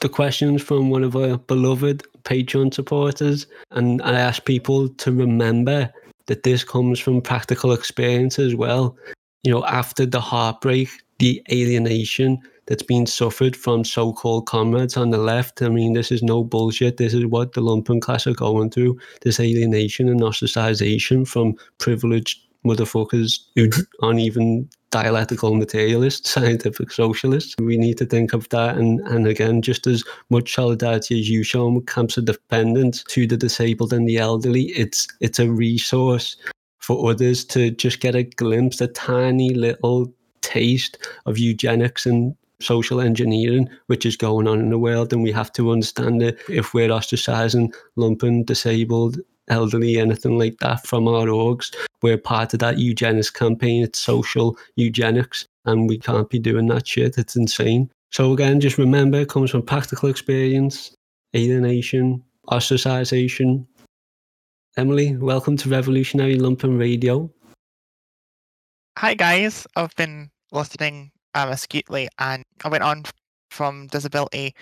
The questions from one of our beloved Patreon supporters, and I ask people to remember that this comes from practical experience as well. You know, after the heartbreak, the alienation that's been suffered from so-called comrades on the left. I mean, this is no bullshit. This is what the lumpen class are going through. This alienation and ostracization from privileged motherfuckers who aren't even dialectical materialists, scientific socialists. We need to think of that. And, and again, just as much solidarity as you show camps of dependence to the disabled and the elderly, it's it's a resource for others to just get a glimpse, a tiny little taste of eugenics and social engineering which is going on in the world and we have to understand it if we're ostracizing lumpen disabled elderly, anything like that from our orgs. We're part of that eugenics campaign. It's social eugenics, and we can't be doing that shit. It's insane. So again, just remember, it comes from practical experience, alienation, ostracization. Emily, welcome to Revolutionary Lumpen Radio. Hi guys, I've been listening um, astutely, and I went on from Disability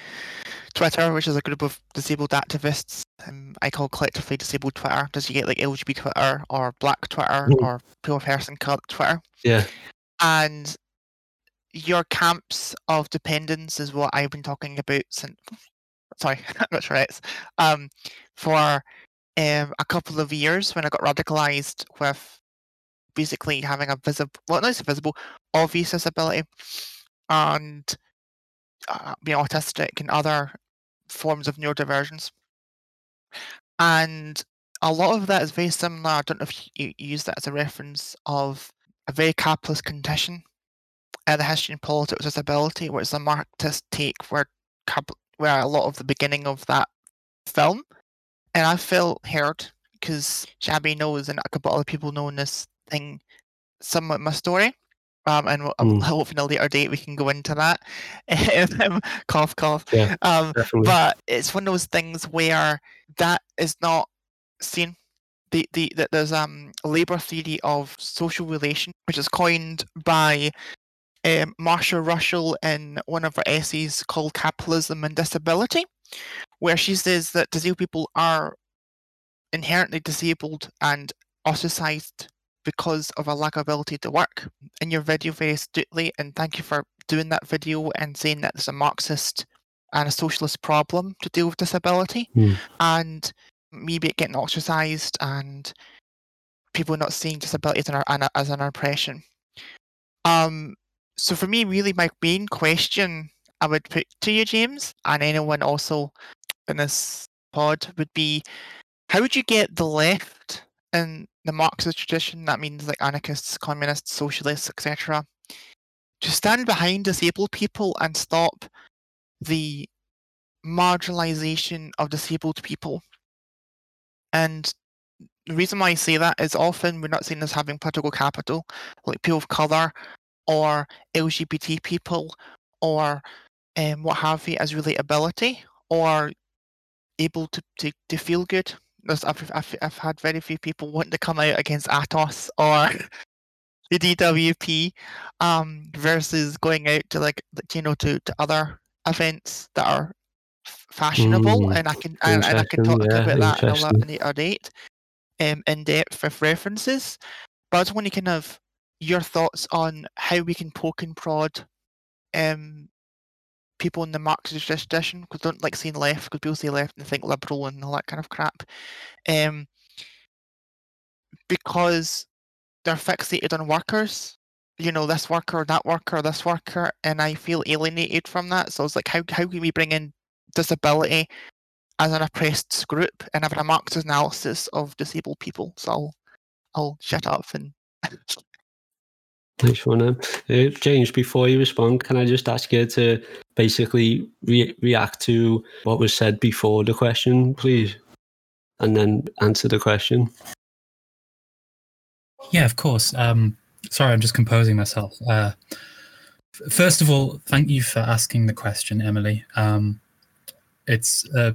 Twitter, which is a group of disabled activists. Um, I call collectively disabled Twitter. Does you get like LGBT Twitter or Black Twitter mm. or poor person Cult Twitter? Yeah. And your camps of dependence is what I've been talking about since. Sorry, I'm not sure it's um for um a couple of years when I got radicalized with basically having a visible, well, not visible, obvious disability, and uh, being autistic and other forms of neurodivergence. And a lot of that is very similar. I don't know if you use that as a reference of a very capitalist condition uh, the history and politics of disability, which is a Marxist take where where a lot of the beginning of that film. And I felt heard because Shabby knows and a couple other people know this thing somewhat my story. Um, and mm. hopefully in a later date we can go into that. Um, cough, cough. Yeah, um, but it's one of those things where that is not seen. The, the, the, there's um, a labour theory of social relation, which is coined by um, Marta Russell in one of her essays called Capitalism and Disability, where she says that disabled people are inherently disabled and ostracized because of a lack of ability to work. In your video very astutely, and thank you for doing that video and saying that there's a Marxist and a socialist problem to deal with disability mm. and maybe it getting ostracized and people not seeing disability as an, as an oppression. Um, so for me, really, my main question I would put to you, James, and anyone also in this pod would be, how would you get the left in the Marxist tradition, that means like anarchists, communists, socialists, etc., to stand behind disabled people and stop the marginalization of disabled people. And the reason why I say that is often we're not seen as having political capital, like people of color or LGBT people or um, what have you as relatability or able to, to, to feel good I've, I've, I've had very few people wanting to come out against Atos or the DWP um, versus going out to like you know to, to other events that are fashionable mm, and I can and, and, I can talk yeah, about that in a later date um, in depth with references but I just want to kind of your thoughts on how we can poke and prod um, people in the Marxist tradition because don't like saying left because people say left and they think liberal and all that kind of crap. Um, because they're fixated on workers, you know, this worker, that worker, this worker, and I feel alienated from that. So it's like, how how can we bring in disability as an oppressed group and have a Marxist analysis of disabled people? So I'll I'll shut up and Um, uh, James, before you respond, can I just ask you to basically re- react to what was said before the question, please? And then answer the question. Yeah, of course. Um, sorry, I'm just composing myself. Uh, first of all, thank you for asking the question, Emily. Um, it's uh,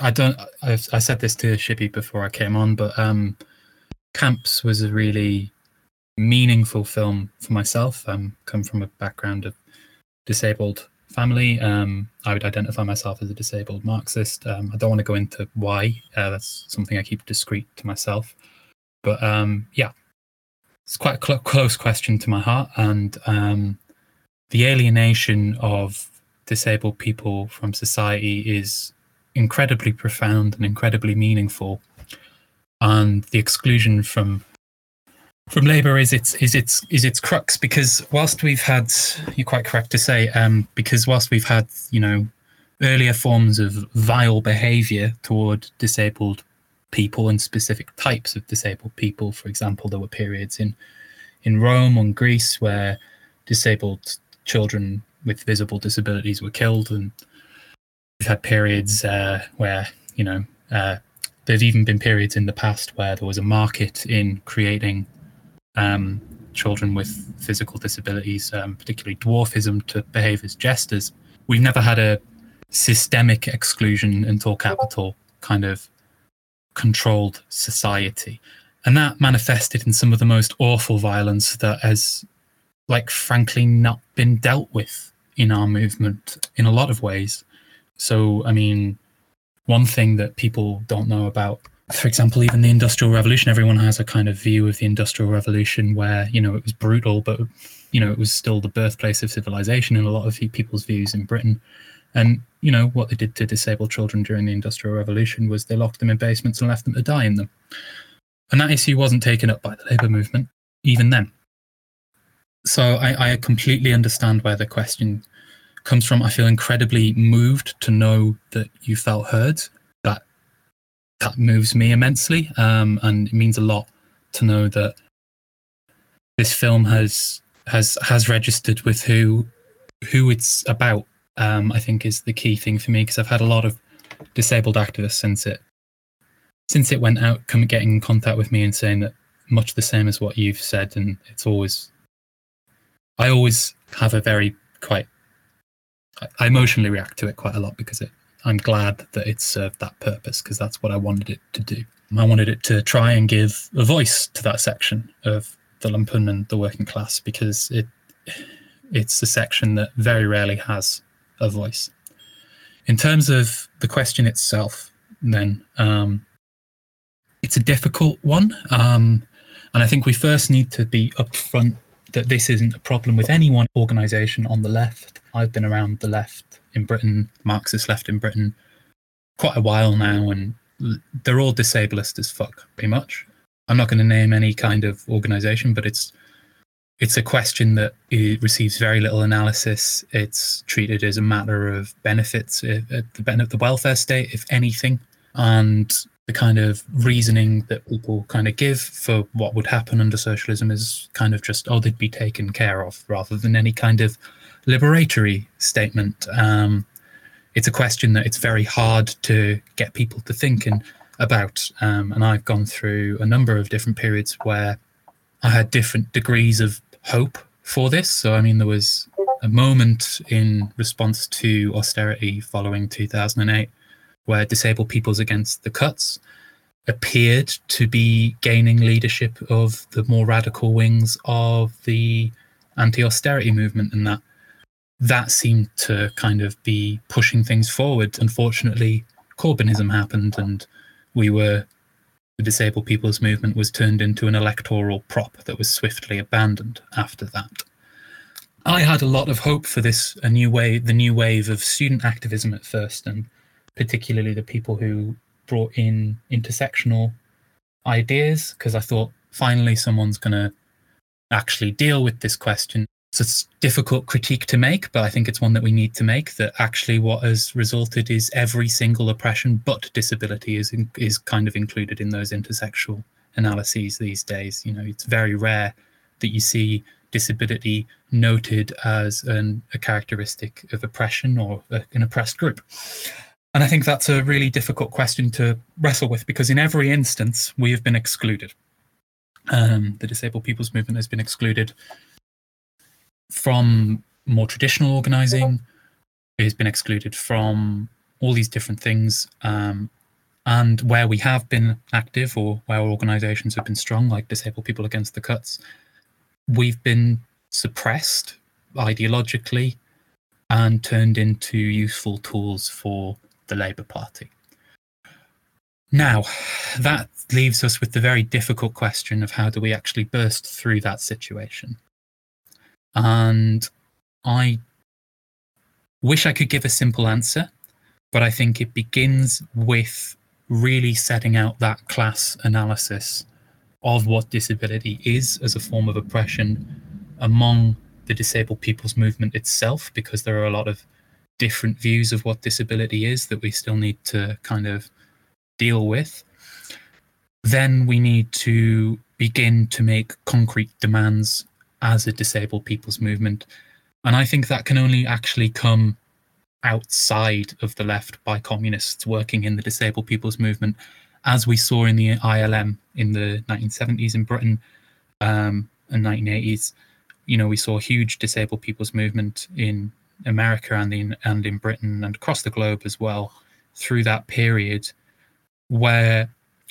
I don't. I've, I said this to Shippy before I came on, but um, camps was a really meaningful film for myself. I'm come from a background of disabled family. Um, I would identify myself as a disabled Marxist. Um, I don't want to go into why. Uh, that's something I keep discreet to myself. But um, yeah, it's quite a cl- close question to my heart, and um, the alienation of disabled people from society is incredibly profound and incredibly meaningful. And the exclusion from from Labour is its is its is its crux because whilst we've had you're quite correct to say um, because whilst we've had you know earlier forms of vile behaviour toward disabled people and specific types of disabled people for example there were periods in in Rome and Greece where disabled children with visible disabilities were killed and we've had periods uh, where you know uh, there's even been periods in the past where there was a market in creating um, children with physical disabilities, um, particularly dwarfism, to behave as jesters. We've never had a systemic exclusion until capital kind of controlled society. And that manifested in some of the most awful violence that has, like, frankly, not been dealt with in our movement in a lot of ways. So, I mean, one thing that people don't know about for example, even the Industrial Revolution, everyone has a kind of view of the Industrial Revolution where, you know, it was brutal, but, you know, it was still the birthplace of civilization in a lot of people's views in Britain. And, you know, what they did to disabled children during the Industrial Revolution was they locked them in basements and left them to die in them. And that issue wasn't taken up by the Labour movement, even then. So I, I completely understand where the question comes from. I feel incredibly moved to know that you felt heard that moves me immensely, um, and it means a lot to know that this film has has has registered with who who it's about. Um, I think is the key thing for me because I've had a lot of disabled activists since it since it went out, coming getting in contact with me and saying that much the same as what you've said, and it's always I always have a very quite I emotionally react to it quite a lot because it I'm glad that it served that purpose because that's what I wanted it to do. I wanted it to try and give a voice to that section of the lumpen and the working class because it it's a section that very rarely has a voice. In terms of the question itself, then um, it's a difficult one, um, and I think we first need to be upfront that this isn't a problem with any one organisation on the left. I've been around the left in Britain, Marxist left in Britain, quite a while now, and they're all disableist as fuck, pretty much. I'm not going to name any kind of organization, but it's it's a question that it receives very little analysis. It's treated as a matter of benefits, uh, the benefit, of the welfare state, if anything, and the kind of reasoning that people kind of give for what would happen under socialism is kind of just, oh, they'd be taken care of, rather than any kind of liberatory statement. Um, it's a question that it's very hard to get people to think about. Um, and I've gone through a number of different periods where I had different degrees of hope for this. So, I mean, there was a moment in response to austerity following 2008 where disabled peoples against the cuts appeared to be gaining leadership of the more radical wings of the anti-austerity movement and that that seemed to kind of be pushing things forward. Unfortunately, Corbynism happened, and we were the disabled people's movement was turned into an electoral prop that was swiftly abandoned after that. I had a lot of hope for this a new wave, the new wave of student activism at first, and particularly the people who brought in intersectional ideas, because I thought finally someone's going to actually deal with this question So it's a difficult critique to make, but I think it's one that we need to make. That actually, what has resulted is every single oppression but disability is in, is kind of included in those intersectional analyses these days. You know, it's very rare that you see disability noted as an, a characteristic of oppression or a, an oppressed group. And I think that's a really difficult question to wrestle with because in every instance we have been excluded. Um, the disabled people's movement has been excluded from more traditional organizing. It has been excluded from all these different things. Um, and where we have been active or where organizations have been strong, like Disabled People Against the Cuts, we've been suppressed ideologically and turned into useful tools for the Labour Party. Now, that leaves us with the very difficult question of how do we actually burst through that situation? And I wish I could give a simple answer, but I think it begins with really setting out that class analysis of what disability is as a form of oppression among the disabled people's movement itself, because there are a lot of different views of what disability is that we still need to kind of deal with. Then we need to begin to make concrete demands as a disabled people's movement. And I think that can only actually come outside of the left by communists working in the disabled people's movement, as we saw in the ILM in the 1970s in Britain um, and 1980s. You know, we saw a huge disabled people's movement in America and in and in Britain and across the globe as well through that period where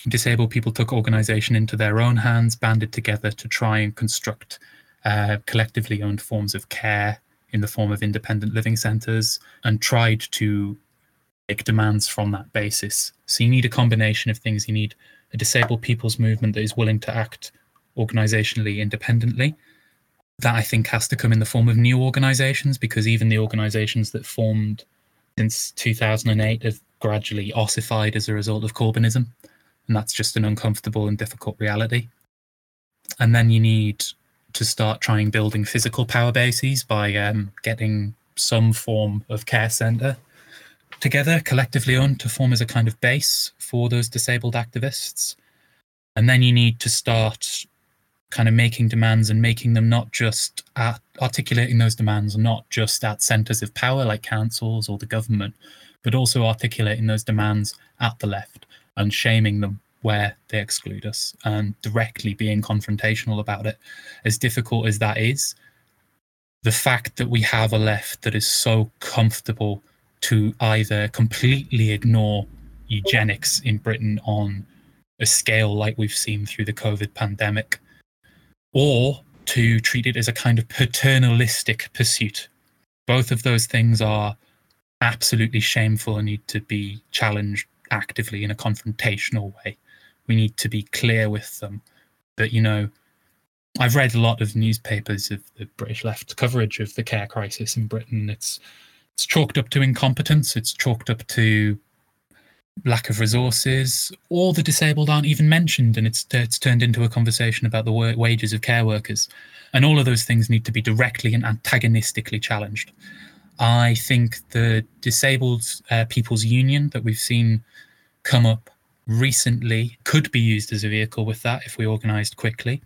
disabled people took organization into their own hands, banded together to try and construct uh, collectively owned forms of care in the form of independent living centers and tried to make demands from that basis. So you need a combination of things. You need a disabled people's movement that is willing to act organizationally independently. That I think has to come in the form of new organizations because even the organizations that formed since 2008 have gradually ossified as a result of Corbynism. And that's just an uncomfortable and difficult reality. And then you need to start trying building physical power bases by um, getting some form of care center together, collectively owned, to form as a kind of base for those disabled activists. And then you need to start kind of making demands and making them not just at articulating those demands, not just at centers of power like councils or the government, but also articulating those demands at the left and shaming them where they exclude us and directly being confrontational about it. As difficult as that is, the fact that we have a left that is so comfortable to either completely ignore eugenics in Britain on a scale like we've seen through the COVID pandemic, or to treat it as a kind of paternalistic pursuit. Both of those things are absolutely shameful and need to be challenged actively in a confrontational way we need to be clear with them that you know I've read a lot of newspapers of the British left coverage of the care crisis in Britain. It's it's chalked up to incompetence. It's chalked up to lack of resources. All the disabled aren't even mentioned, and it's it's turned into a conversation about the wages of care workers, and all of those things need to be directly and antagonistically challenged. I think the disabled uh, people's union that we've seen come up recently could be used as a vehicle with that if we organized quickly.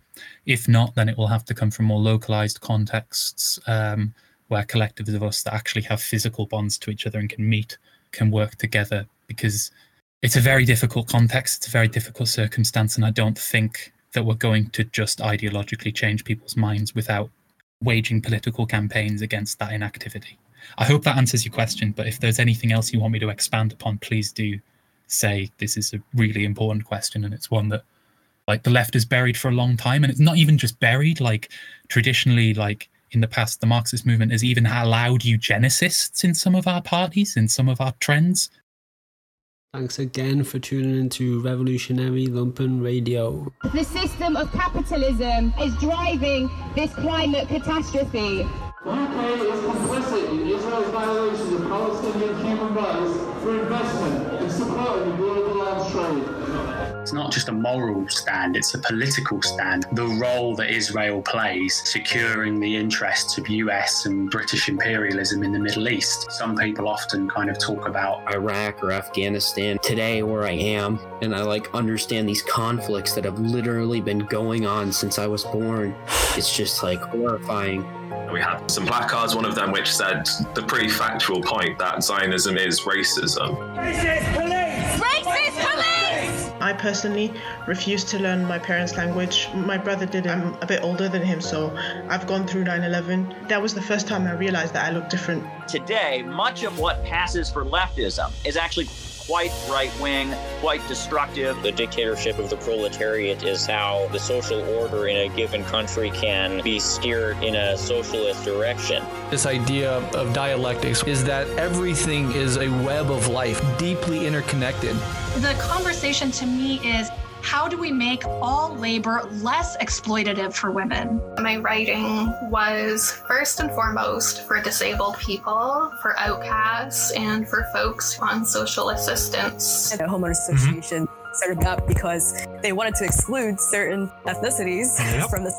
If not, then it will have to come from more localized contexts um, where collectives of us that actually have physical bonds to each other and can meet can work together because it's a very difficult context, it's a very difficult circumstance, and I don't think that we're going to just ideologically change people's minds without waging political campaigns against that inactivity. I hope that answers your question, but if there's anything else you want me to expand upon, please do say this is a really important question and it's one that like the left is buried for a long time and it's not even just buried like traditionally like in the past the marxist movement has even allowed eugenicists in some of our parties in some of our trends Thanks again for tuning into Revolutionary Lumpen Radio. The system of capitalism is driving this climate catastrophe. The UK is complicit in Israel's violations of Palestinian human rights for investment in supporting the global arms trade. It's not just a moral stand, it's a political stand. The role that Israel plays securing the interests of US and British imperialism in the Middle East. Some people often kind of talk about Iraq or Afghanistan today where I am, and I like understand these conflicts that have literally been going on since I was born. It's just like horrifying. We had some placards, one of them which said the pretty factual point that Zionism is racism. Racist police! I personally refused to learn my parents' language. My brother did. I'm a bit older than him, so I've gone through 9 11. That was the first time I realized that I looked different. Today, much of what passes for leftism is actually quite right wing, quite destructive. The dictatorship of the proletariat is how the social order in a given country can be steered in a socialist direction. This idea of dialectics is that everything is a web of life, deeply interconnected. The conversation to me is how do we make all labor less exploitative for women? My writing was first and foremost for disabled people, for outcasts, and for folks on social assistance. The homeowners mm-hmm. association started up because they wanted to exclude certain ethnicities Yep. from the